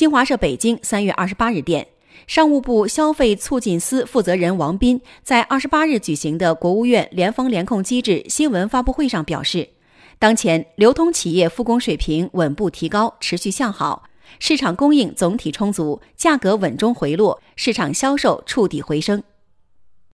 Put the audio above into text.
新华社北京三月二十八日电商务部消费促进司负责人王斌在二十八日举行的国务院联防联控机制新闻发布会上表示当前流通企业复工水平稳步提高持续向好市场供应总体充足价格稳中回落市场销售触底回升。